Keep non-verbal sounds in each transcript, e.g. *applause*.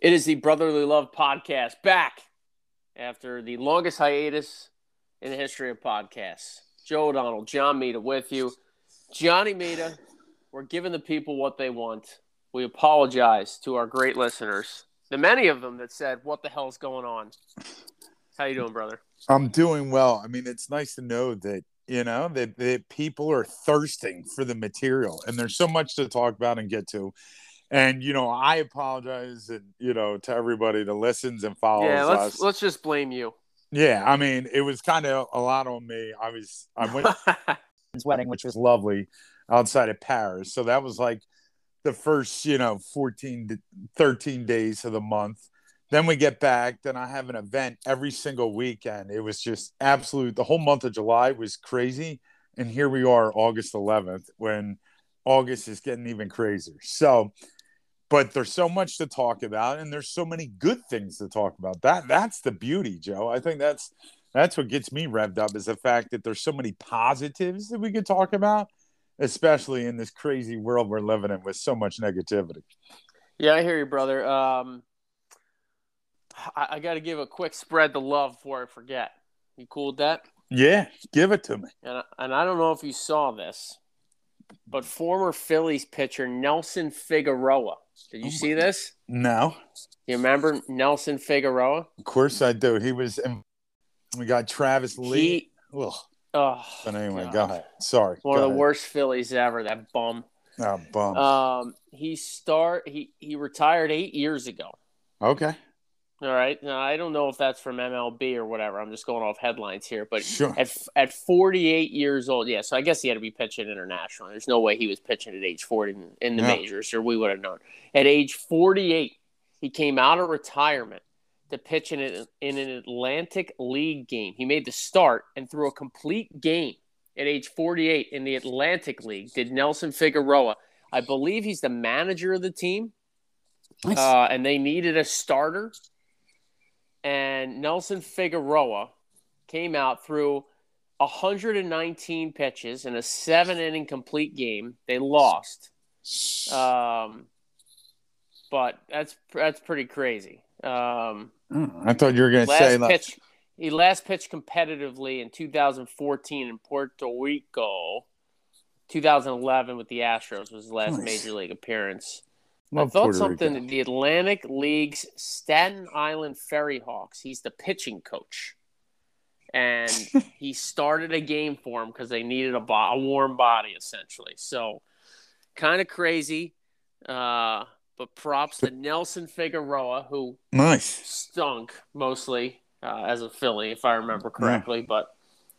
It is the Brotherly Love podcast back after the longest hiatus in the history of podcasts. Joe O'Donnell, John Mita with you. Johnny Mita, we're giving the people what they want. We apologize to our great listeners, the many of them that said, "What the hell's going on?" How you doing, brother? I'm doing well. I mean, it's nice to know that you know that, that people are thirsting for the material, and there's so much to talk about and get to. And you know, I apologize, and you know, to everybody that listens and follows Yeah, let's us. let's just blame you. Yeah, I mean, it was kind of a lot on me. I was I went *laughs* his wedding, which was lovely, outside of Paris. So that was like the first, you know, 14 to 13 days of the month. Then we get back. Then I have an event every single weekend. It was just absolute. The whole month of July was crazy, and here we are, August 11th, when August is getting even crazier. So, but there's so much to talk about, and there's so many good things to talk about. That that's the beauty, Joe. I think that's that's what gets me revved up is the fact that there's so many positives that we could talk about, especially in this crazy world we're living in with so much negativity. yeah, I hear you, brother. Um, I, I got to give a quick spread the love before I forget. You cool with that? Yeah, give it to me. And I, and I don't know if you saw this, but former Phillies pitcher Nelson Figueroa. Did you Oh see this? No, You remember Nelson Figueroa? of course I do. He was. In, we got Travis Lee. He, oh, But anyway, God. go ahead. Sorry. one of the ahead. worst Phillies ever. That bum. Oh, bum. Um, he start he he retired eight years ago. okay. All right. Now I don't know if that's from MLB or whatever. I'm just going off headlines here, but Sure. at at 48 years old, yeah. So I guess he had to be pitching internationally. There's no way he was pitching at age 40 in, in the Yeah. majors, or we would have known. At age 48, he came out of retirement to pitch in an, in an Atlantic League game. He made the start and threw a complete game at age 48 in the Atlantic League. Did Nelson Figueroa? I believe he's the manager of the team, Nice. uh, and they needed a starter. And Nelson Figueroa came out through 119 pitches in a seven inning complete game. They lost. Um, but that's that's pretty crazy. Um, Oh, I thought you were going to say pitch, he last pitched competitively in 2014 in Puerto Rico. 2011 with the Astros was his last Nice. major league appearance. Love I thought Puerto something. Rico. The Atlantic League's Staten Island Ferry Hawks. He's the pitching coach, and *laughs* he started a game for him because they needed a, bo- a warm body, essentially. So, kind of crazy. Uh, but props to Nelson Figueroa, who Nice. stunk mostly uh, as a Philly, if I remember correctly. But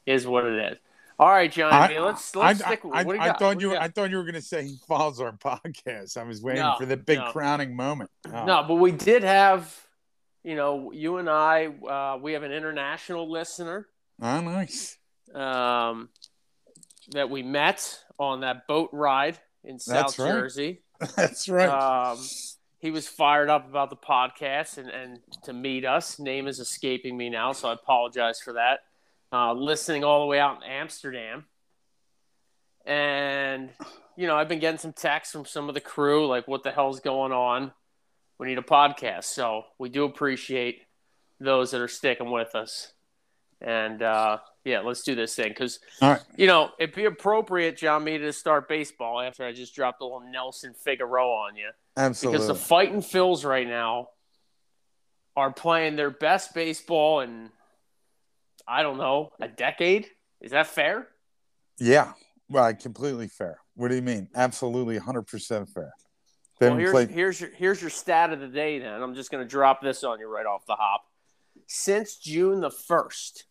is what it is. All right, Johnny. I, B, let's let's I, stick. I, what do you I got? thought What you. I thought you were going to say he follows our *laughs* podcast. I was waiting No, for the big no. crowning moment. Oh. No, but we did have, you know, you and I, uh, we have an international listener Oh, nice. um, that we met on that boat ride in South That's right. Jersey. *laughs* That's right. Um, he was fired up about the podcast and, and to meet us. Name is escaping me now, so I apologize for that. Uh, listening all the way out in Amsterdam. And, you know, I've been getting some texts from some of the crew, like, what the hell's going on? We need a podcast. So we do appreciate those that are sticking with us. And, uh, yeah, let's do this thing because right. you know, it'd be appropriate, John, me to start baseball after I just dropped a little Nelson Figueroa on you. Absolutely. Because the fighting Phils right now are playing their best baseball in, I don't know, a decade. Is that fair? yeah. Right. Completely fair. What do you mean? Absolutely 100% fair. They Well, here's, played. here's, your, here's your stat of the day then. I'm just going to drop this on you right off the hop. Since June the 1st,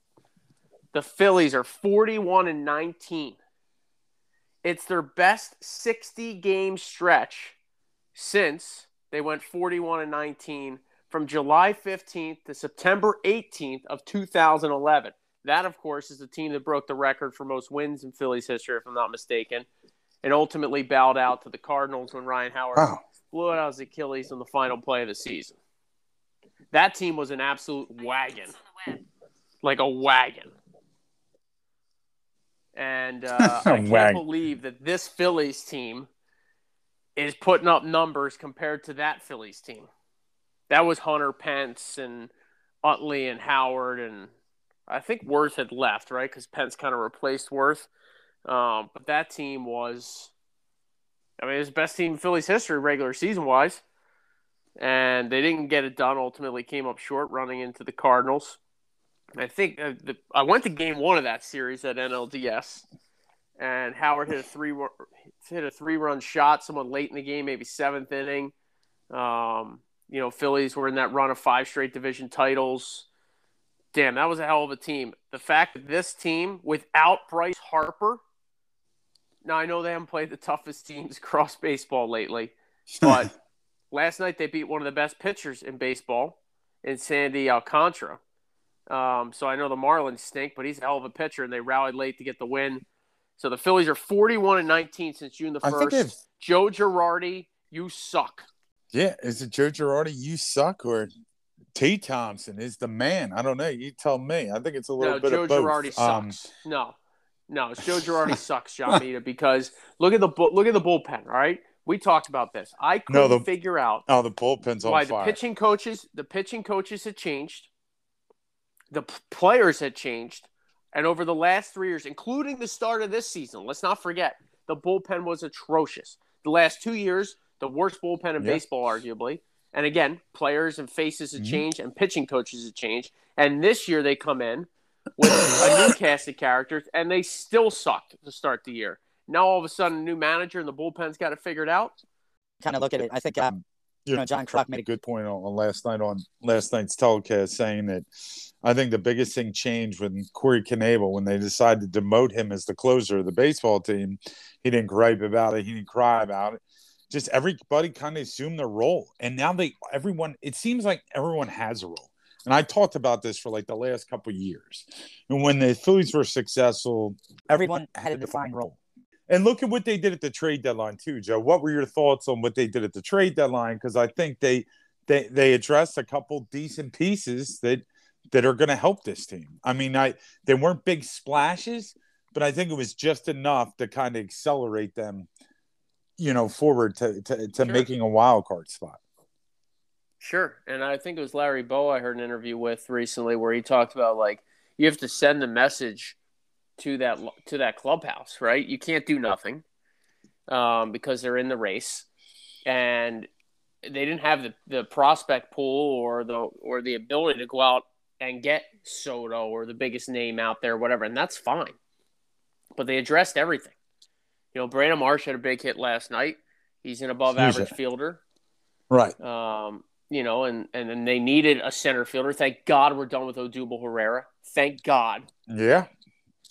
the Phillies are 41 and 19. It's their best 60 game stretch since they went 41 and 19 from July 15th to September 18th of 2011. That, of course, is the team that broke the record for most wins in Phillies history, if I'm not mistaken, and ultimately bowed out to the Cardinals when Ryan Howard Oh, blew out his Achilles in the final play of the season. That team was an absolute wagon, like a wagon. And uh, *laughs* I can't Wagon. believe that this Phillies team is putting up numbers compared to that Phillies team. That was Hunter Pence and Utley and Howard and I think Werth had left right because Pence kind of replaced Werth. Um, but that team was, I mean, it was the best team in Phillies history regular season wise, and they didn't get it done. Ultimately, came up short running into the Cardinals. I think uh, the, I went to game one of that series at NLDS, and Howard hit a three hit a three run shot. Someone late in the game, maybe seventh inning. Um, you know, Phillies were in that run of five straight division titles. Damn, that was a hell of a team. The fact that this team, without Bryce Harper, now I know they haven't played the toughest teams *laughs* across baseball lately, but *laughs* last night they beat one of the best pitchers in baseball in Sandy Alcantara. Um, so I know the Marlins stink, but he's a hell of a pitcher, and they rallied late to get the win. So the Phillies are 41 and 19 since June the 1st. Joe Girardi, you suck. Yeah, is it Joe Girardi, you suck, or T. Thomson is the man? I don't know. You tell me. I think it's a little no, bit Joe of both. Girardi um, sucks. No, no, Joe Girardi sucks, John Mita, because look at the look at the bullpen. All right, we talked about this. I couldn't no, the, figure out. Oh, the bullpen's on why fire. the pitching coaches, the pitching coaches had changed the players had changed. And over the last three years, including the start of this season, let's not forget the bullpen was atrocious. The last two years, the worst bullpen in baseball, arguably. And again, players and faces have mm-hmm. changed, and pitching coaches have changed. And this year, they come in with a new *coughs* cast of characters, and they still sucked to start the year. Now, all of a sudden, a new manager and the bullpen's got it figured out. Kind of look at it. I think um, you know, John Kruk made a good point on, on last night on last night's telecast, saying that I think the biggest thing changed when Corey Knebel, when they decided to demote him as the closer of the baseball team, he didn't gripe about it, he didn't cry about it. Just everybody kind of assumed their role, and now they everyone. It seems like everyone has a role. And I talked about this for like the last couple years. And when the Phillies were successful, everyone had a defined role. And look at what they did at the trade deadline too, Joe. What were your thoughts on what they did at the trade deadline? Because I think they they they addressed a couple decent pieces that that are going to help this team. I mean, I they weren't big splashes, but I think it was just enough to kind of accelerate them, you know, forward to to, to sure. making a wild card spot. Sure, and I think it was Larry Bow I heard an interview with recently where he talked about like you have to send the message to that to that clubhouse, right? You can't do nothing um, because they're in the race, and they didn't have the, the prospect pool or the or the ability to go out and get Soto or the biggest name out there, whatever, and that's fine. But they addressed everything. You know, Brandon Marsh had a big hit last night. He's an above average fielder. Right. Um, you know, and and then they needed a center fielder. Thank God we're done with Odubel Herrera. Thank God. Yeah.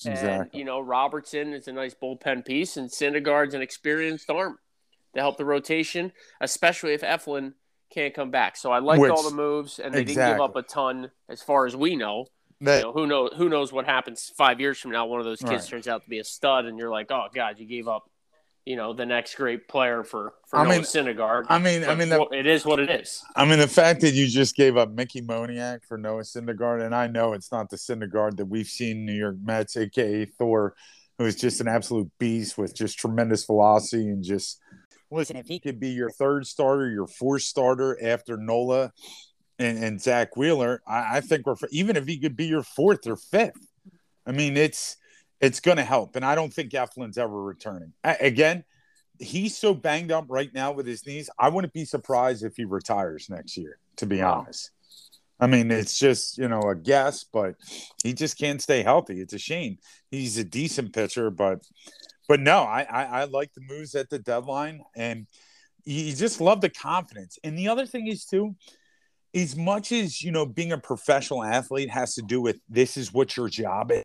Exactly. And, you know, Robertson is a nice bullpen piece, and Syndergaard's an experienced arm to help the rotation, especially if Eflin can't come back. So I liked Which, all the moves, and they exactly. didn't give up a ton as far as we know. That, you know, who knows? Who knows what happens five years from now? One of those kids right. turns out to be a stud, and you're like, "Oh God, you gave up you know the next great player for for I Noah mean, Syndergaard. I mean, I mean, the, it is what it is. I mean, the fact that you just gave up Mickey Moniak for Noah Syndergaard, and I know it's not the Syndergaard that we've seen New York Mets, aka Thor, who is just an absolute beast with just tremendous velocity and just listen. If he could be your third starter, your fourth starter after Nola and, and Zack Wheeler, I, I think we're even if he could be your fourth or fifth. I mean, it's it's going to help. And I don't think Eflin's ever returning. again, he's so banged up right now with his knees. I wouldn't be surprised if he retires next year, to be wow. honest. I mean, it's just, you know, a guess, but he just can't stay healthy. It's a shame. He's a decent pitcher, but but no, I, I, I like the moves at the deadline and you just love the confidence. And the other thing is too, as much as you know, being a professional athlete has to do with this is what your job is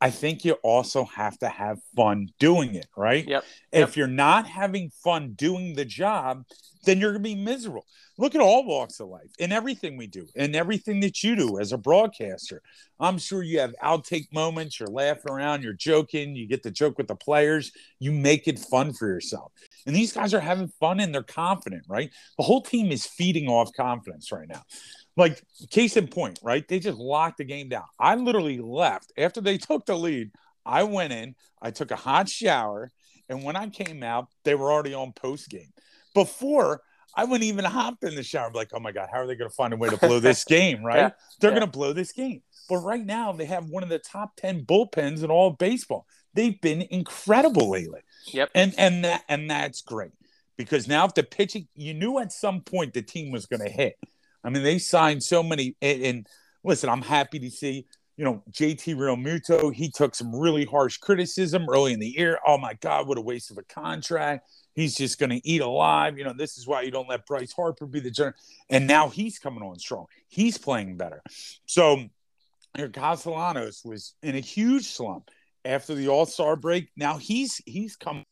I think you also have to have fun doing it, right? Yep. If you're not having fun doing the job, then you're going to be miserable. Look at all walks of life and everything we do and everything that you do as a broadcaster. I'm sure you have outtake moments, you're laughing around, you're joking, you get to joke with the players, you make it fun for yourself. And these guys are having fun and they're confident, right? The whole team is feeding off confidence right now. Like case in point, right? They just locked the game down. I literally left after they *laughs* took the lead. I went in, I took a hot shower, and when I came out, they were already on post game. Before I wouldn't even hop in the shower. I'm like, oh my god, how are they going to find a way to blow *laughs* this game? Right? Yeah. They're Yeah. going to blow this game. But right now, they have one of the top ten bullpens in all of baseball. They've been incredible lately Yep. and and that and that's great. Because now if the pitching you knew at some point the team was going to hit. I mean they signed so many and, and listen i'm happy to see you know jt real muto he took some really harsh criticism early in the year. Oh my god what a waste of a contract. He's just going to eat alive. You know this is why you don't let bryce harper be the general. And now he's coming on strong. He's playing better. So Eric Castellanos was in a huge slump after the All Star break. Now he's he's come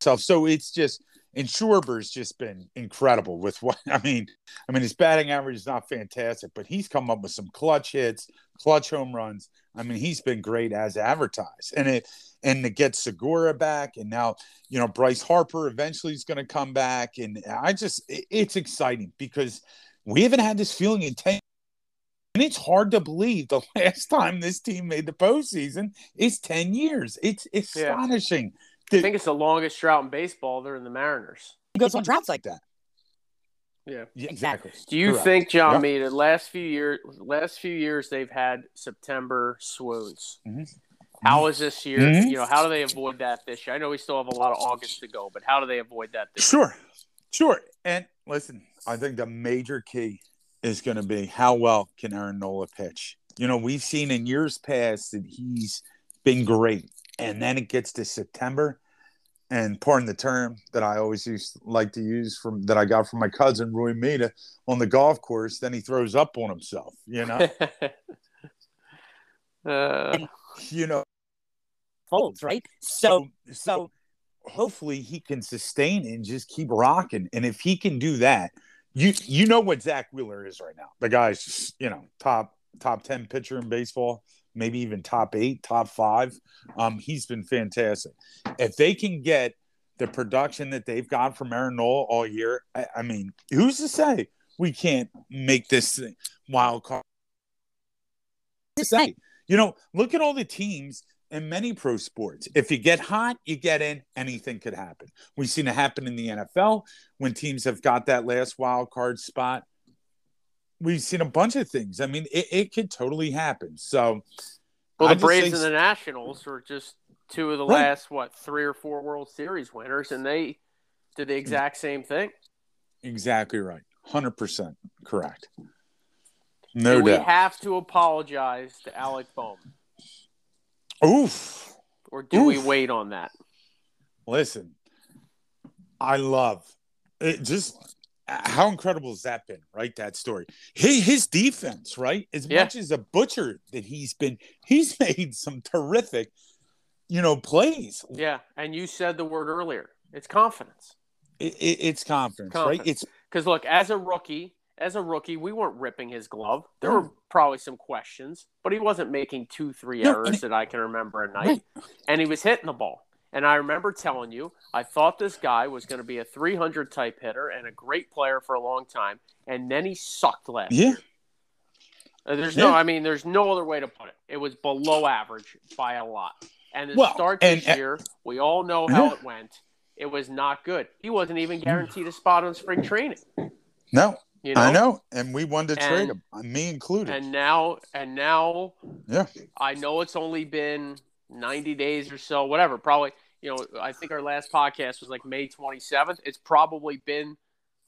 himself. So it's just and Schwarber's just been incredible with what *laughs* I mean. I mean his batting average is not fantastic, but he's come up with some clutch hits, clutch home runs. I mean he's been great as advertised, and it and to get Segura back, and now you know Bryce Harper eventually is going to come back, and I just it- it's exciting because we haven't had this feeling in ten. And it's hard to believe the *laughs* last time this team made the postseason is 10 years. It's astonishing. I think it's the longest drought in baseball. They're in the Mariners. He goes on droughts like that. Yeah. Yeah, Exactly. Do you Correct. think, John Yep. Mead, the last few years, last few years they've had September swoons? Mhm. How is this year? Mhm. You know, how do they avoid that this year? I know we still have a lot of August to go, but how do they avoid that this Sure. Sure. And listen, I think the major key is going to be how well can Aaron Nola pitch. You know, we've seen in years past that he's been great. And then it gets to September. And pardon the term that I always used to like to use from that I got from my cousin Rui Mita on the golf course, then he throws up on himself, you know. *laughs* uh, you know, Folds, right? So, so so hopefully he can sustain and just keep rocking. And if he can do that, you you know what Zack Wheeler is right now. The guy's just, you know top top ten pitcher in baseball, maybe even top eight, top five. Um, he's been fantastic. If they can get the production that they've got from Aaron Nola all year, I, I mean, who's to say we can't make this thing wild card? To say, you know, look at all the teams in many pro sports. If you get hot, you get in, anything could happen. We've seen it happen in the NFL when teams have got that last wild card spot. We've seen a bunch of things. I mean, it, it could totally happen. So, well, the Braves think- and the Nationals were just two of the Right. last what three or four World Series winners, and they did the mm. exact same thing. exactly right. 100% correct. No Do we have to apologize to Alec Bohm, Oof. or do we wait on that? Listen, I love it. Just how incredible has that been, right? That story. His, his defense, right? As Yeah. much as a butcher that he's been, he's *laughs* made some terrific, you know, plays. Yeah, and you said the word earlier. It's confidence. It, it, it's confidence, right? It's Because look, as a rookie, as a rookie, we weren't ripping his glove. There No. were probably some questions, but he wasn't making two, three errors that I can remember a night. Right. And he was hitting the ball. And I remember telling you, I thought this guy was going to be a 300 type hitter and a great player for a long time. And then he sucked last yeah, Uh, There's no, I mean, there's no other way to put it. It was below average by a lot. And the Well, start and- this year, we all know how Yeah. it went. It was not good. He wasn't even guaranteed a spot on spring training. no, You know, I know, and we wanted to trade him, me included. and now, and now, yeah, I know it's only been 90 days or so, whatever. Probably, you know, I think our last podcast was like May 27th. It's probably been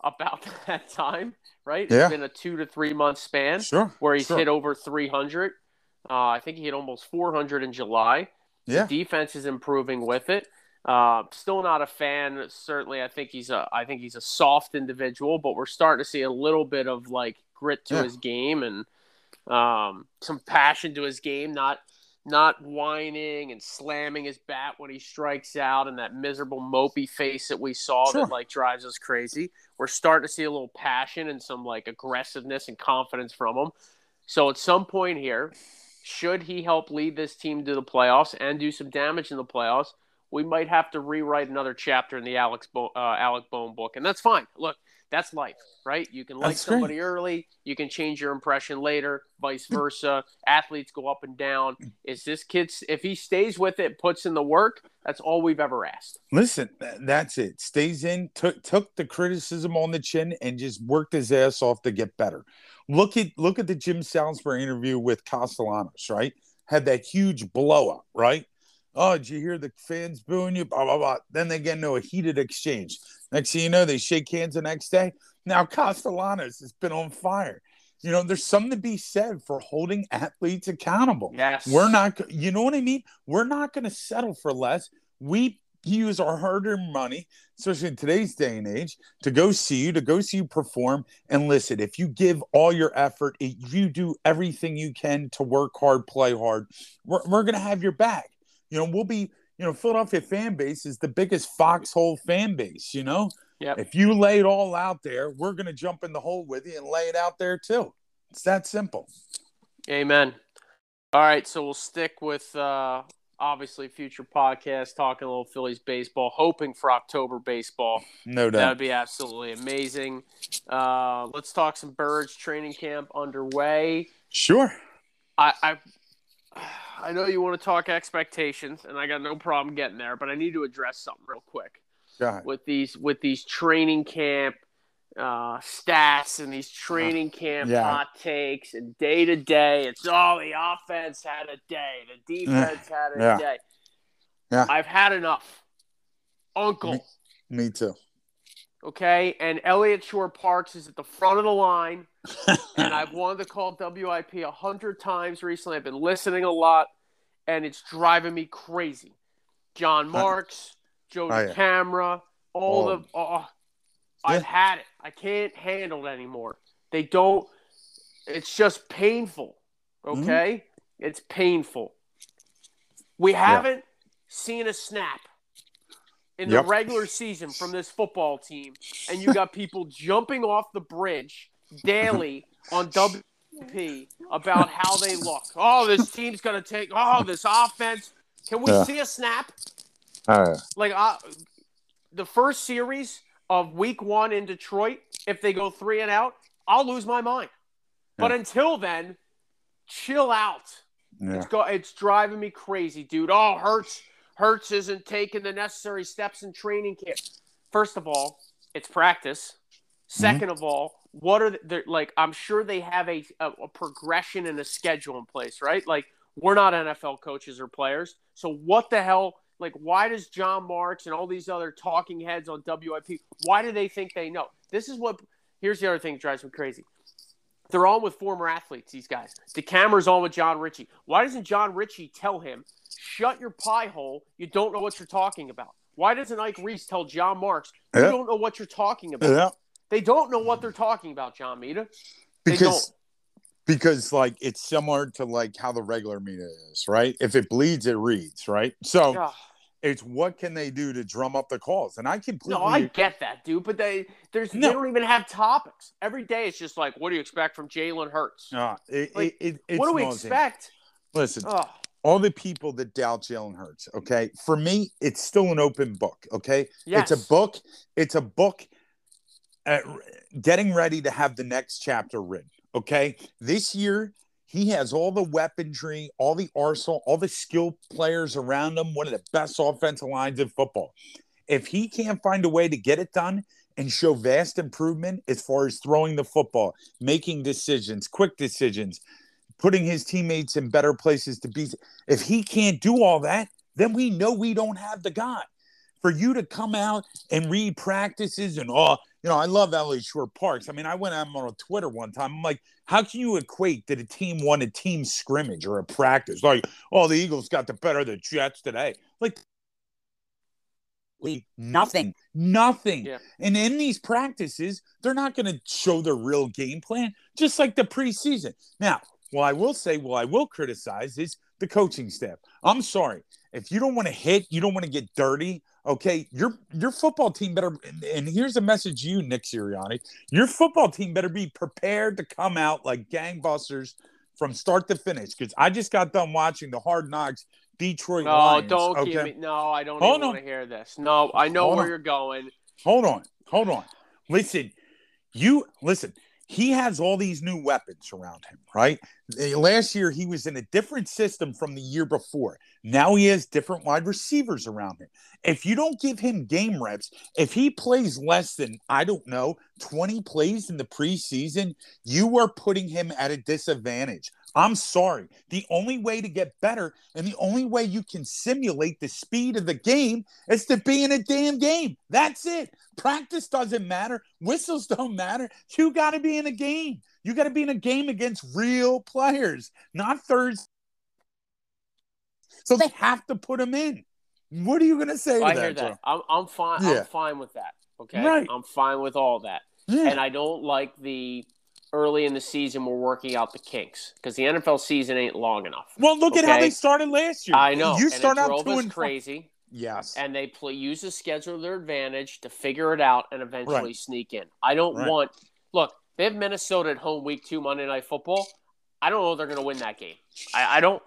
about *laughs* that time, right? It's Yeah. been a two to three month span. sure, where he's sure. hit over 300. Uh, I think he hit almost 400 in July. yeah, The defense is improving with it. Uh, still not a fan. Certainly, I think he's a. I think he's a soft individual, but we're starting to see a little bit of like grit to Yeah. his game and um, some passion to his game. Not not whining and slamming his bat when he strikes out and that miserable mopey face that we saw Sure. that like drives us crazy. We're starting to see a little passion and some like aggressiveness and confidence from him. So at some point here, should he help lead this team to the playoffs and do some damage in the playoffs, we might have to rewrite another chapter in the Alex Bo- uh, Alec Bohm book, and that's fine. Look, That's life, right? You can like That's great. somebody early, you can change your impression later, vice versa. Athletes go up and down. Is this kid if he stays with it, puts in the work, that's all we've ever asked. Listen, that's it. Stays in, took took the criticism on the chin, and just worked his ass off to get better. Look at look at the Jim Salisbury interview with Castellanos, right? Had that huge blow up, right? Oh, did you hear the fans booing you? Blah blah blah. Then they get into a heated exchange. Next thing you know, they shake hands the next day. Now Castellanos has been on fire. You know, there's something to be said for holding athletes accountable. Yes. We're not, you know what I mean? We're not going to settle for less. We use our hard earned money, especially in today's day and age, to go see you, to go see you perform. And listen, if you give all your effort, if you do everything you can to work hard, play hard, we're, we're going to have your back. You know, we'll be, you know, Philadelphia fan base is the biggest foxhole fan base, you know? Yep. If you lay it all out there, we're going to jump in the hole with you and lay it out there too. It's that simple. Amen. All right, so we'll stick with uh, obviously future podcast talking a little Phillies baseball, hoping for October baseball. No doubt. That would be absolutely amazing. Uh, let's talk some birds. Training camp underway. Sure. I, I *sighs* I know you want to talk expectations, and I got no problem getting there, but I need to address something real quick with these with these training camp uh, stats and these training *sighs* camp Yeah. hot takes and day to day. It's oh the offense had a day, the *sighs* defense had a Yeah. day. Yeah. I've had enough, Uncle. Me- Me too. Okay, and Eliot Shorr-Parks is at the front of the line, *laughs* and I've wanted to call WIP a hundred times recently. I've been listening a lot, and it's driving me crazy. Jon Marks, Joe Oh, yeah. Camera, all Oh. the. Oh, I've Yeah. had it. I can't handle it anymore. They don't. It's just painful. Mm-hmm. Okay, it's painful. We haven't seen a snap in the Yep. regular season from this football team, and you got people jumping off the bridge daily on WP about how they look. Oh, this team's gonna take. Oh, this offense. Can we Yeah. see a snap? Uh, Like uh, the first series of Week One in Detroit, if they go three and out, I'll lose my mind. But until then, chill out. yeah. It's go. It's driving me crazy, dude. Oh, Hurts. Hurts isn't taking the necessary steps in training camp. First of all, it's practice. Mm-hmm. 2nd of all, what are they like? I'm sure they have a, a a progression and a schedule in place, right? Like we're not NFL coaches or players, so what the hell? Like, why does Jon Marks and all these other talking heads on WIP? Why do they think they know? This is what. Here's the other thing that drives me crazy. They're on with former athletes, these guys. The camera's on with Jon Ritchie. Why doesn't Jon Ritchie tell him, shut your pie hole, you don't know what you're talking about? Why doesn't Ike Reese tell Jon Marks, you Yeah. don't know what you're talking about? Yeah. They don't know what they're talking about, John Mita. They Because because like it's similar to like how the regular media is, right? If it bleeds, it reads, right? So Ugh. it's what can they do to drum up the calls? And I completely no, I get that, dude, but they there's No. they don't even have topics. Every day it's just like, what do you expect from Jalen Hurts? uh, it, Like, it, it, it's what do we expect? Listen, Oh, all the people that doubt Jalen Hurts, okay, for me, it's still an open book, okay? yes. It's a book. It's a book uh, at getting ready to have the next chapter written. Okay. This year, he has all the weaponry, all the arsenal, all the skill players around him, one of the best offensive lines in football. If he can't find a way to get it done and show vast improvement as far as throwing the football, making decisions, quick decisions, putting his teammates in better places to be, if he can't do all that, then we know we don't have the guy for you to come out and read practices and oh, you know, I love Eliot Shorr-Parks. I mean, I went out on Twitter one time. I'm like, how can you equate that a team won a team scrimmage or a practice? Like, oh, the Eagles got the better of the Jets today. Like, nothing. nothing. Yeah. And in these practices, they're not going to show their real game plan, just like the preseason. Now, well, I will say, well, I will criticize is the coaching staff. I'm sorry. If you don't want to hit, you don't want to get dirty. Okay, your your football team better. And, and here's a message to you, Nick Sirianni. Your football team better be prepared to come out like gangbusters from start to finish. Because I just got done watching the Hard Knocks Detroit no, Lions. don't okay? give me. No, I don't Hold even want to hear this. No, I know Hold where on. you're going. Hold on, hold on. Listen, You listen, he has all these new weapons around him, right? Last year, he was in a different system from the year before. Now he has different wide receivers around him. If you don't give him game reps, if he plays less than, I don't know, 20 plays in the preseason, you are putting him at a disadvantage. I'm sorry. The only way to get better and the only way you can simulate the speed of the game is to be in a damn game. That's it. Practice doesn't matter. Whistles *laughs* don't matter. You got to be in a game. You got to be in a game against real players, not thirds. So they have to put them in. What are you going to say I that? hear that. I'm, I'm fine. Yeah. I'm fine with that. Okay, Right. I'm fine with all that, Yeah. and I don't like the early in the season we're working out the kinks because the NFL season ain't long enough. well, look at how they started last year. I know. You and start out drove two and crazy, Yes. and they play, use the schedule to their advantage to figure it out and eventually Right. sneak in. I don't Right. want. Look, they have Minnesota at home week two Monday Night Football. I don't know if they're going to win that game. I, I don't.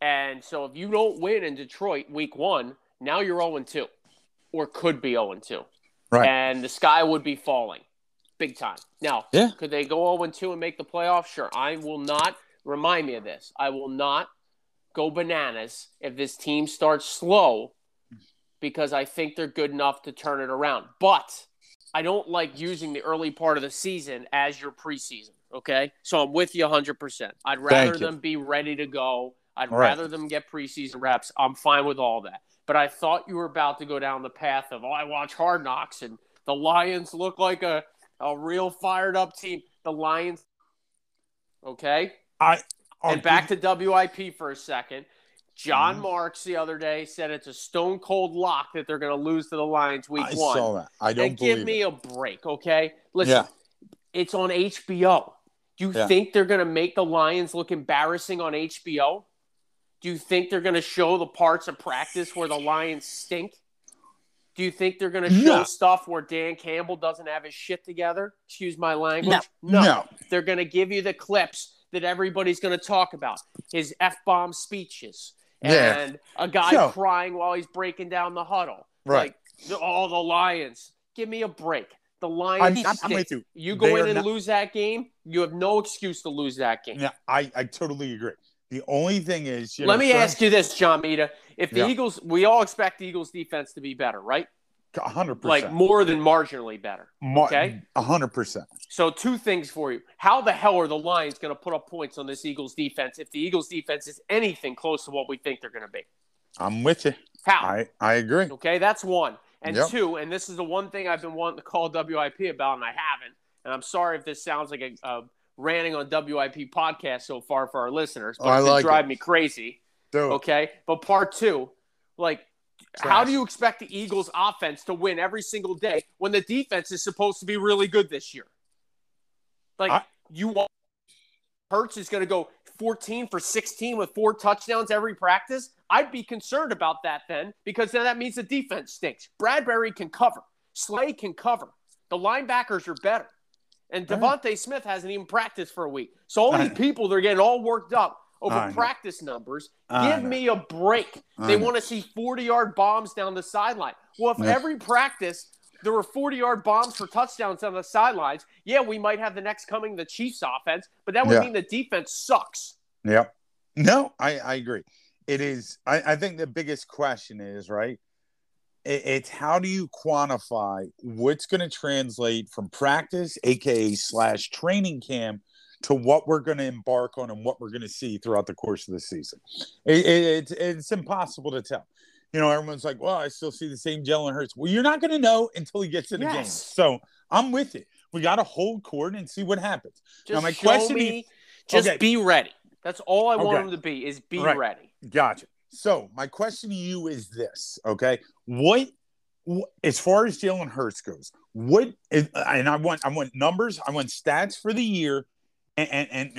And so if you don't win in Detroit week one, now you're 0 2 or could be 0 2. Right. And the sky would be falling big time. Now, Yeah. could they go 0 2 and make the playoffs? Sure. I will not, remind me of this, I will not go bananas if this team starts slow because I think they're good enough to turn it around. But I don't like using the early part of the season as your preseason. Okay. So I'm with you 100%. I'd rather them be ready to go. I'd All right. rather them get preseason reps. I'm fine with all that. But I thought you were about to go down the path of, oh, I watch Hard Knocks and the Lions look like a, a real fired up team. The Lions, okay? I I'll and back give- to WIP for a second. John Mhm. Marks the other day said it's a stone cold lock that they're going to lose to the Lions week I one. saw that. I don't and give me it. a break, okay? Listen, Yeah. it's on HBO. Do you Yeah. think they're going to make the Lions look embarrassing on HBO? Do you think they're going to show the parts of practice where the Lions stink? Do you think they're going to show No. stuff where Dan Campbell doesn't have his shit together? Excuse my language. No. They're going to give you the clips that everybody's going to talk about. His F bomb speeches Yeah. and a guy crying while he's breaking down the huddle. Right. Like, all the Lions. Give me a break. The Lions. I'm, I'm with you. You go They in and not- lose that game, you have no excuse to lose that game. Yeah, I, I totally agree. The only thing is, you Let know, me ask you this, John Mita. If the Yeah. Eagles, we all expect the Eagles defense to be better, right? a hundred Like more than marginally better. okay. a hundred percent. So, two things for you. How the hell are the Lions going to put up points on this Eagles defense if the Eagles defense is anything close to what we think they're going to be? I'm with you. How? I, I agree. Okay, that's one. And Yep. two, and this is the one thing I've been wanting to call WIP about, and I haven't. And I'm sorry if this sounds like a, a ranting on WIP podcast so far for our listeners, but Oh, I like driving me crazy. It. Okay, but part two, like, how do you expect the Eagles' offense to win every single day when the defense is supposed to be really good this year? Like, I- you want Hurts is going to go 14 for 16 with four touchdowns every practice? I'd be concerned about that then because then that means the defense stinks. Bradberry can cover, Slay can cover. The linebackers are better. And DeVonta Smith hasn't even practiced for a week. So all these people, they're getting all worked up over practice numbers. Give me a break. They want to see 40 yard bombs down the sideline. Well, if every practice there were 40 yard bombs for touchdowns on the sidelines, yeah, we might have the next coming the Chiefs offense, but that would Yeah. mean the defense sucks. Yep. No, I, I agree. It is. I, I think the biggest question is right. It, it's how do you quantify what's going to translate from practice, aka slash training camp, to what we're going to embark on and what we're going to see throughout the course of the season. It, it, it's it's impossible to tell. You know, everyone's like, "Well, I still see the same Jalen Hurts." Well, you're not going to know until he gets in the game. So I'm with it. We got to hold court and see what happens. Just Now, my question me, is- just Okay. be ready. That's all I want Okay. them to be is be Right. ready. Gotcha. So my question to you is this, okay? What, wh- as far as Jalen Hurts goes, what is, and I want I want numbers, I want stats for the year, and and,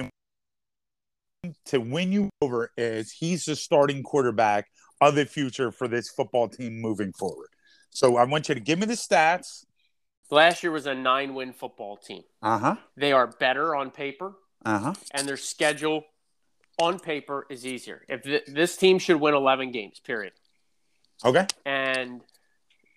and to win you over is he's the starting quarterback of the future for this football team moving forward. So I want you to give me the stats. Last year was a nine win football team. Uh huh. They are better on paper, Uh huh. and their schedule on paper is easier. If th- this team should win 11 games, period. Okay. And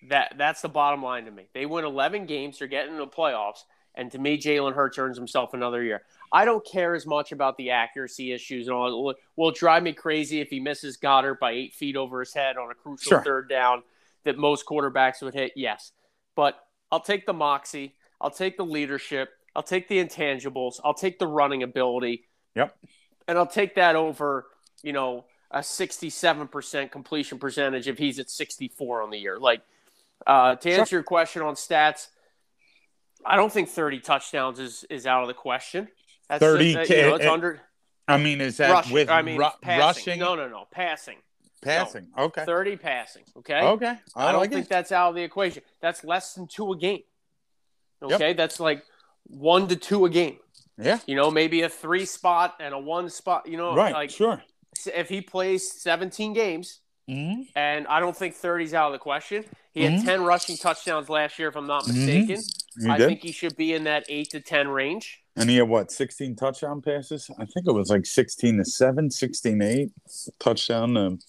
That that's the bottom line to me. They win 11 games, they're getting in the playoffs, and to me, Jalen Hurts earns himself another year. I don't care as much about the accuracy issues and all. It will drive me crazy if he misses Goedert by eight feet over his head on a crucial sure. third down that most quarterbacks would hit. Yes, but I'll take the moxie. I'll take the leadership. I'll take the intangibles. I'll take the running ability. Yep. And I'll take that over, you know, a 67% completion percentage if he's at 64 on the year. Like, uh, to answer sure. your question on stats, I don't think 30 touchdowns is, is out of the question. That's 30 just, you know, it's under. I mean, is that rushing, with I mean, ru- rushing? No, no, no, passing. Passing. No, okay. 30 passing. Okay. Okay. I, I don't think it. that's out of the equation. That's less than two a game. Okay. Yep. That's like one to two a game. Yeah. You know, maybe a three spot and a one spot, you know, right. like sure. If he plays 17 games, mm-hmm. and I don't think 30 is out of the question. He mm-hmm. had 10 rushing touchdowns last year, if I'm not mm-hmm. mistaken. Mm-hmm. I did. think he should be in that 8 to 10 range. And he had what, 16 touchdown passes? I think it was like 16 to 7, 16 to 8 touchdown um,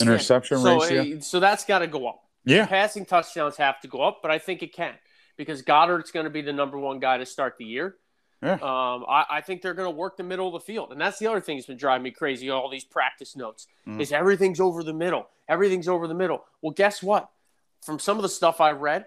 interception yeah. so, ratio. Uh, so that's got to go up. Yeah. Passing touchdowns have to go up, but I think it can because Goedert's going to be the number one guy to start the year. Yeah. Um, I, I, think they're going to work the middle of the field, and that's the other thing that's been driving me crazy. All these practice notes mm. is everything's over the middle. Everything's over the middle. Well, guess what? From some of the stuff I read,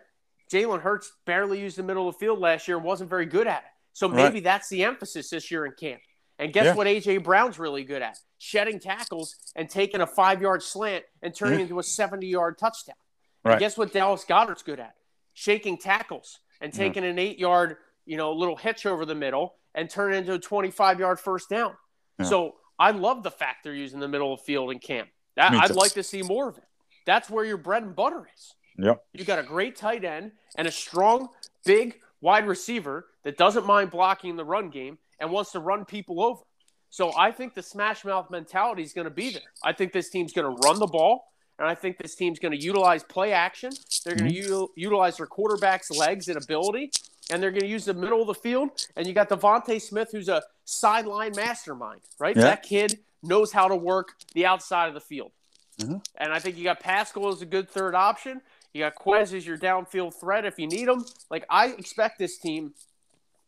Jalen Hurts barely used the middle of the field last year and wasn't very good at it. So maybe right. that's the emphasis this year in camp. And guess yeah. what AJ Brown's really good at? Shedding tackles and taking a five yard slant and turning mm-hmm. into a 70 yard touchdown. Right. And guess what Dallas Goedert's good at? Shaking tackles and mm-hmm. taking an eight yard, you know, little hitch over the middle and turn into a 25 yard first down. Yeah. So I love the fact they're using the middle of the field in camp. That, I'd like to see more of it. That's where your bread and butter is. Yep. You got a great tight end and a strong, big wide receiver that doesn't mind blocking the run game and wants to run people over. So I think the smash mouth mentality is going to be there. I think this team's going to run the ball, and I think this team's going to utilize play action. They're going to mm-hmm. u- utilize their quarterback's legs and ability, and they're going to use the middle of the field. And you got DeVonta Smith, who's a sideline mastermind, right? Yeah. That kid knows how to work the outside of the field. Mm-hmm. And I think you got Pascal as a good third option. You got Quez as your downfield threat if you need them. Like I expect this team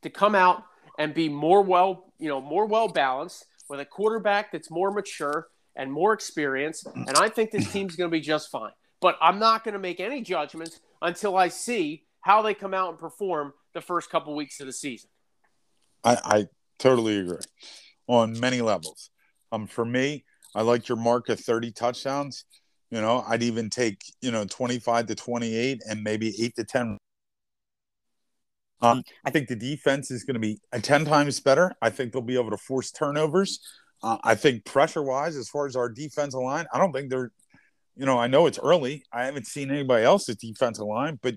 to come out and be more well, you know, more well balanced with a quarterback that's more mature and more experienced. And I think this team's going to be just fine. But I'm not going to make any judgments until I see how they come out and perform the first couple weeks of the season. I, I totally agree on many levels. Um, for me, I like your mark of 30 touchdowns. You know, I'd even take, you know, 25 to 28 and maybe 8 to 10. Um, I think the defense is going to be 10 times better. I think they'll be able to force turnovers. Uh, I think pressure wise, as far as our defensive line, I don't think they're, you know, I know it's early. I haven't seen anybody else's defensive line, but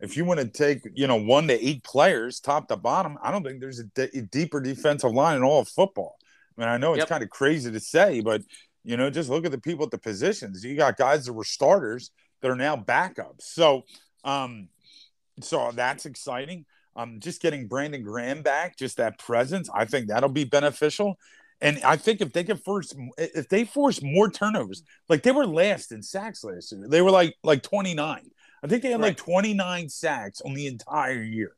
if you want to take, you know, one to eight players top to bottom, I don't think there's a, d- a deeper defensive line in all of football. I mean, I know it's yep. kind of crazy to say, but you know, just look at the people at the positions. You got guys that were starters that are now backups. So, um, so that's exciting. Um, just getting Brandon Graham back, just that presence, I think that'll be beneficial. And I think if they can force, if they force more turnovers, like they were last in sacks last year, they were like like 29. I think they had right. like 29 sacks on the entire year.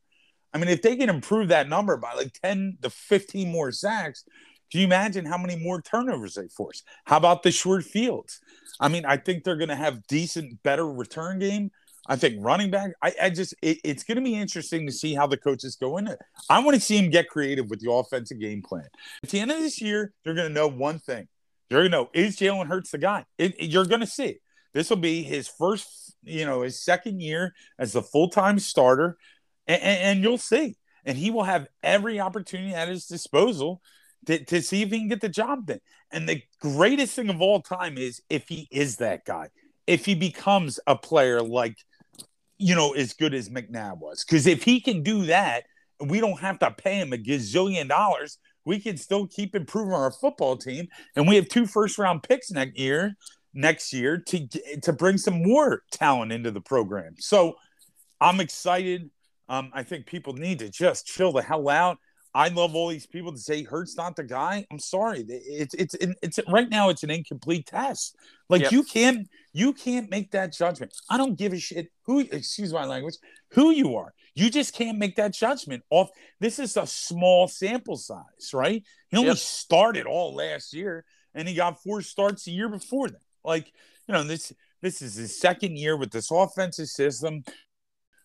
I mean, if they can improve that number by like 10 to 15 more sacks, can you imagine how many more turnovers they force? How about the short fields? I mean, I think they're going to have decent, better return game. I think running back. I, I just it, it's going to be interesting to see how the coaches go in it. I want to see him get creative with the offensive game plan. At the end of this year, you're going to know one thing. You're going to know is Jalen Hurts the guy. It, it, you're going to see. This will be his first, you know, his second year as the full time starter, and, and, and you'll see. And he will have every opportunity at his disposal to, to see if he can get the job done. And the greatest thing of all time is if he is that guy, if he becomes a player like, you know, as good as McNabb was. Because if he can do that, we don't have to pay him a gazillion dollars. We can still keep improving our football team. And we have two first round picks next year, next year to to bring some more talent into the program. So I'm excited. Um, I think people need to just chill the hell out. I love all these people to say Hurts not the guy. I'm sorry, it's it's it's, right now it's an incomplete test. Like Yep. you can't you can't make that judgment. I don't give a shit who excuse my language who you are. You just can't make that judgment off. This is a small sample size, right? He only Yep. started all last year, and he got four starts a year before that. Like you know this this is his second year with this offensive system.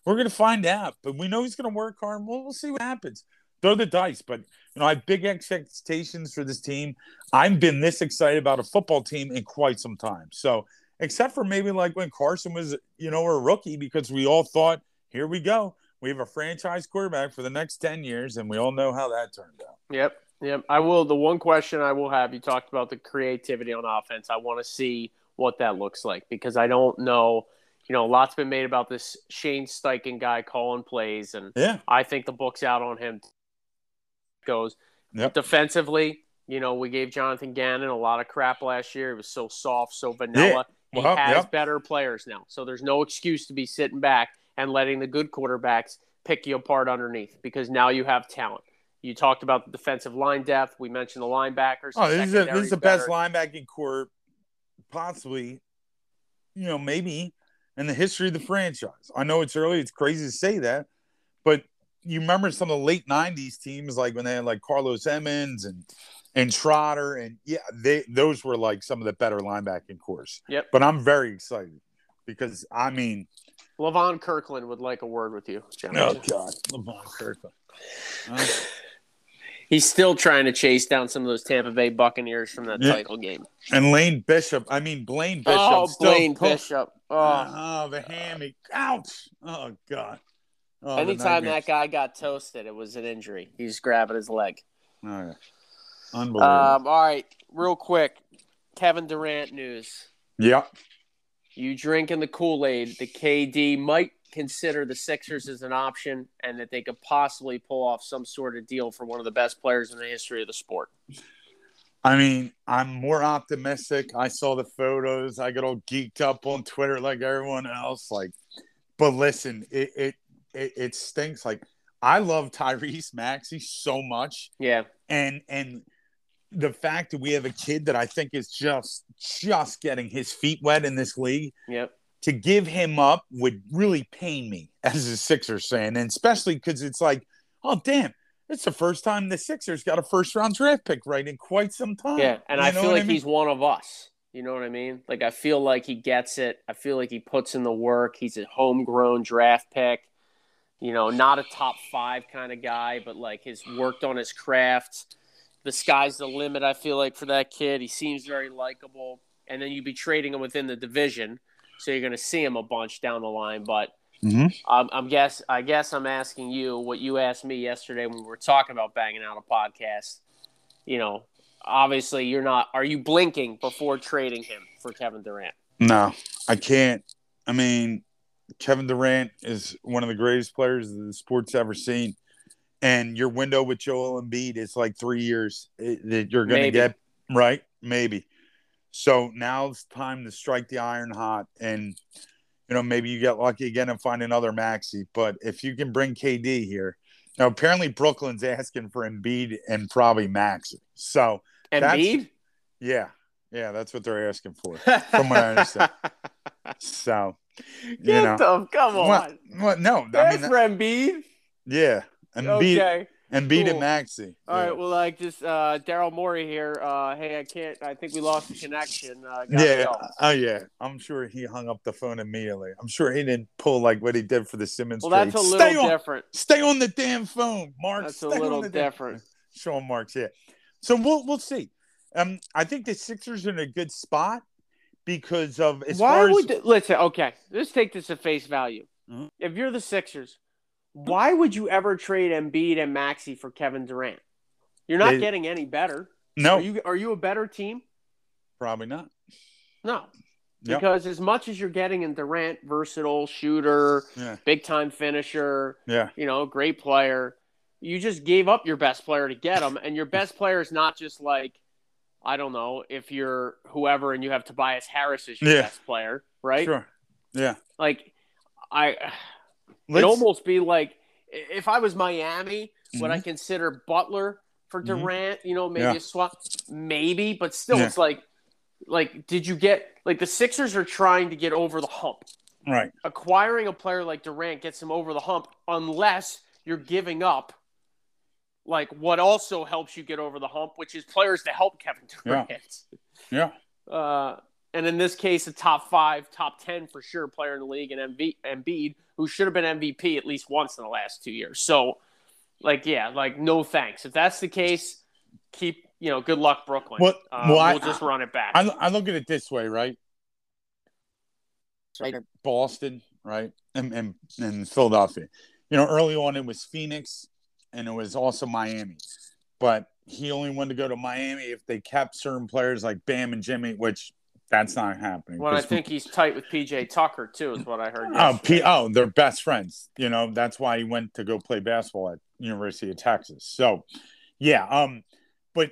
We're gonna find out, but we know he's gonna work hard. We'll, we'll see what happens. Throw the dice, but you know I have big expectations for this team. I've been this excited about a football team in quite some time. So, except for maybe like when Carson was, you know, a rookie, because we all thought, here we go, we have a franchise quarterback for the next ten years, and we all know how that turned out. Yep. Yep. I will. The one question I will have you talked about the creativity on offense. I want to see what that looks like because I don't know. You know, a lot's been made about this Shane Steichen guy calling plays, and Yeah, I think the book's out on him. Goes Yep. defensively. You know, we gave Jonathan Gannon a lot of crap last year. He was so soft, so vanilla. He Well, has yep. better players now, so there's no excuse to be sitting back and letting the good quarterbacks pick you apart underneath because now you have talent. You talked about the defensive line depth. We mentioned the linebackers. Oh, this is a, this is the best line. linebacking corps, possibly. You know, maybe in the history of the franchise. I know it's early; it's crazy to say that, but you remember some of the late '90s teams, like when they had like Carlos Emmons and and Trotter, and yeah, they those were like some of the better linebacking cores. Yep. But I'm very excited because I mean, Levon Kirkland would like a word with you, John. oh god, Lamar Kirkland. He's still trying to chase down some of those Tampa Bay Buccaneers from that Yeah. title game. and Lane Bishop. I mean, Blaine Bishop. oh, still Blaine pull- Bishop. Oh, Oh, the hammy. Ouch. Oh, God. Oh, anytime that guy got toasted, it was an injury. He's grabbing his leg. Oh, yeah. Unbelievable. Um, all right, real quick, Kevin Durant news. Yep. You drinking the Kool Aid? The KD might consider the Sixers as an option, and that they could possibly pull off some sort of deal for one of the best players in the history of the sport. I mean, I'm more optimistic. I saw the photos. I got all geeked up on Twitter like everyone else. Like, but listen, it it it, it stinks. Like, I love Tyrese Maxey so much, Yeah, and and the fact that we have a kid that I think is just just getting his feet wet in this league. yep, to give him up would really pain me as a Sixers fan, and especially because it's like, oh damn, it's the first time the Sixers got a first round draft pick right in quite some time. yeah. And You I feel like mean? he's one of us. You know what I mean? Like I feel like he gets it. I feel like he puts in the work. He's a homegrown draft pick. You know, not a top five kind of guy, but like has worked on his craft. The sky's the limit. I feel like for that kid, he seems very likable. And then you'd be trading him within the division, so you're going to see him a bunch down the line. But Mhm. um, I'm guess I guess I'm asking you what you asked me yesterday when we were talking about banging out a podcast. You know, obviously you're not. Are you blinking before trading him for Kevin Durant? No, I can't. I mean, Kevin Durant is one of the greatest players the sport's ever seen. And your window with Joel Embiid is like three years eh, that you're going to get right, maybe. So now it's time to strike the iron hot, and you know maybe you get lucky again and find another Maxey. But if you can bring KD here, now apparently Brooklyn's asking for Embiid and probably Maxey. So Embiid? yeah, yeah, that's what they're asking for, *laughs* from what I understand. So Get know, the come on. what? No, I That's mean, for Embiid. yeah, Embiid, Okay. Embiid cool. and Maxey. All yeah. right. Well, like just uh, Daryl Morey here. Uh, hey, I can't. I think we lost the connection. Uh, Yeah. go. Oh yeah. I'm sure he hung up the phone immediately. I'm sure he didn't pull like what he did for the Simmons Well, trade. that's a Stay little on, different. Stay on the damn phone, Mark. That's Stay a on little damn- different. Sean Marks, yeah. So we'll we'll see. Um, I think the Sixers are in a good spot because of as why far as would listen? Okay, let's take this at face value. Mhm. If you're the Sixers, why would you ever trade Embiid and Maxey for Kevin Durant? You're not They- getting any better. no, Are you? Are you a better team? probably not. No. Yep. Because as much as you're getting in Durant, versatile shooter, Yeah, big time finisher, yeah, you know, great player, you just gave up your best player to get him, and your best player is not just like, I don't know, if you're whoever and you have Tobias Harris as your Yeah. best player, right? sure, yeah. Like, I, *sighs* Let's, it almost be like if I was Miami, Would I Mhm. consider Butler for Mhm. Durant? You know, maybe Yeah. a swap, maybe, but still, Yeah. it's like, like, did you get like the Sixers are trying to get over the hump? Right. Acquiring a player like Durant gets him over the hump, unless you're giving up. Like what also helps you get over the hump, which is players to help Kevin Yeah. Durant. *laughs* Yeah. Uh, and in this case, a top five, top ten for sure player in the league, and MV, Embiid, who should have been MVP at least once in the last two years. So, like, yeah, like no thanks. If that's the case, keep you know, good luck, Brooklyn. Well- Uh, well, we'll just run it back. I, I look at it this way, right? Right. Boston, right, and, and and Philadelphia. You know, early on it was Phoenix, and it was also Miami, but he only wanted to go to Miami if they kept certain players like Bam and Jimmy, which that's not happening. well, I think he's tight with PJ Tucker too, is what I heard. Oh. P- oh, they're best friends. You know, that's why he went to go play basketball at University of Texas. So, yeah, um, but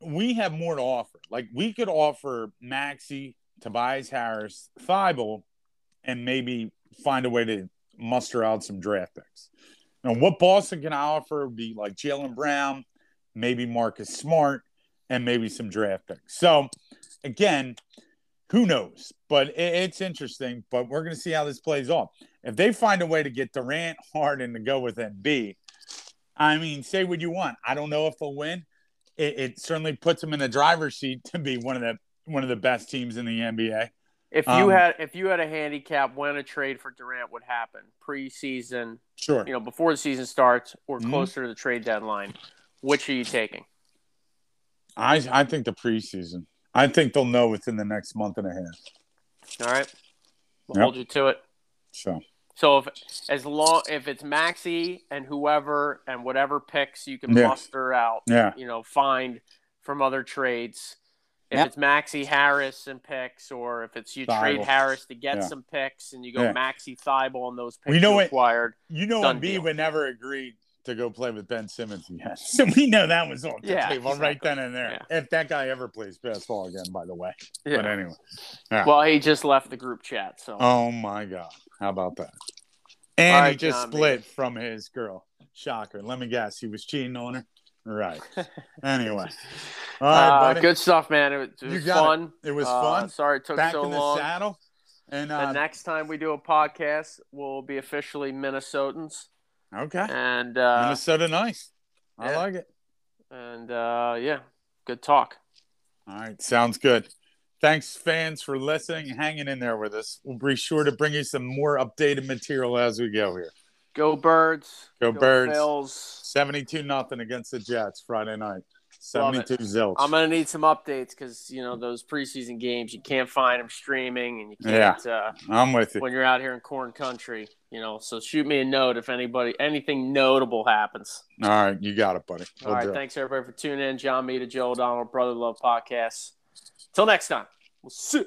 we have more to offer. Like we could offer Maxey, Tobias Harris, Thybulle, and maybe find a way to muster out some draft picks. Now, what Boston can offer would be like Jaylen Brown, maybe Marcus Smart, and maybe some draft picks. So, again, who knows? But it, it's interesting. But we're going to see how this plays off. If they find a way to get Durant, Harden to go with Embiid, I mean, say what you want. I don't know if they'll win. It, it certainly puts them in the driver's seat to be one of the one of the best teams in the NBA. If you Um, had if you had a handicap when a trade for Durant would happen preseason, Sure. you know, before the season starts or Mhm. closer to the trade deadline, which are you taking? I I think the preseason. I think they'll know within the next month and a half. All right, we'll Yep. hold you to it. So So if as long if it's Maxey and whoever and whatever picks you can Yeah. muster out, yeah, you know, find from other trades. If Yep. it's Maxey Harris and picks, or if it's you trade Harris to get Yeah. some picks and you go Yeah. Maxey Thybulle on those picks We know you what- you know, Embiid deal. would never agree to go play with Ben Simmons yet. *laughs* So we know that was on the Yeah, table right then and there. If that guy ever plays basketball again, by the way. But Yeah. anyway. Well, he just left the group chat, so Oh my God. How about that? And All he just John B. split from his girl. Shocker. Let me guess. He was cheating on her. Right. *laughs* anyway. All right, uh, good stuff, man. It, was- it You was got it. fun. It was Uh, fun. Sorry it took Back so in the long. saddle. And the uh, next time we do a podcast, we'll be officially Minnesotans, okay. and uh, Minnesota nice. I yeah. like it. and uh, yeah, good talk. All right, sounds good. Thanks, fans, for listening hanging in there with us. We'll be sure to bring you some more updated material as we go here. Go birds. Go Birds. Phils. 72 nothing against the Jets Friday night. 72 zilch. I'm gonna need some updates because you know those preseason games you can't find them streaming, and you can't uh, I'm with you. when you're out here in corn country. You know, so shoot me a note if anybody anything notable happens. All right, you got it, buddy. All We'll right, do it. thanks everybody for tuning in. John Meeta, Joe O'Donnell, Brother Love Podcast. Till next time, we'll see.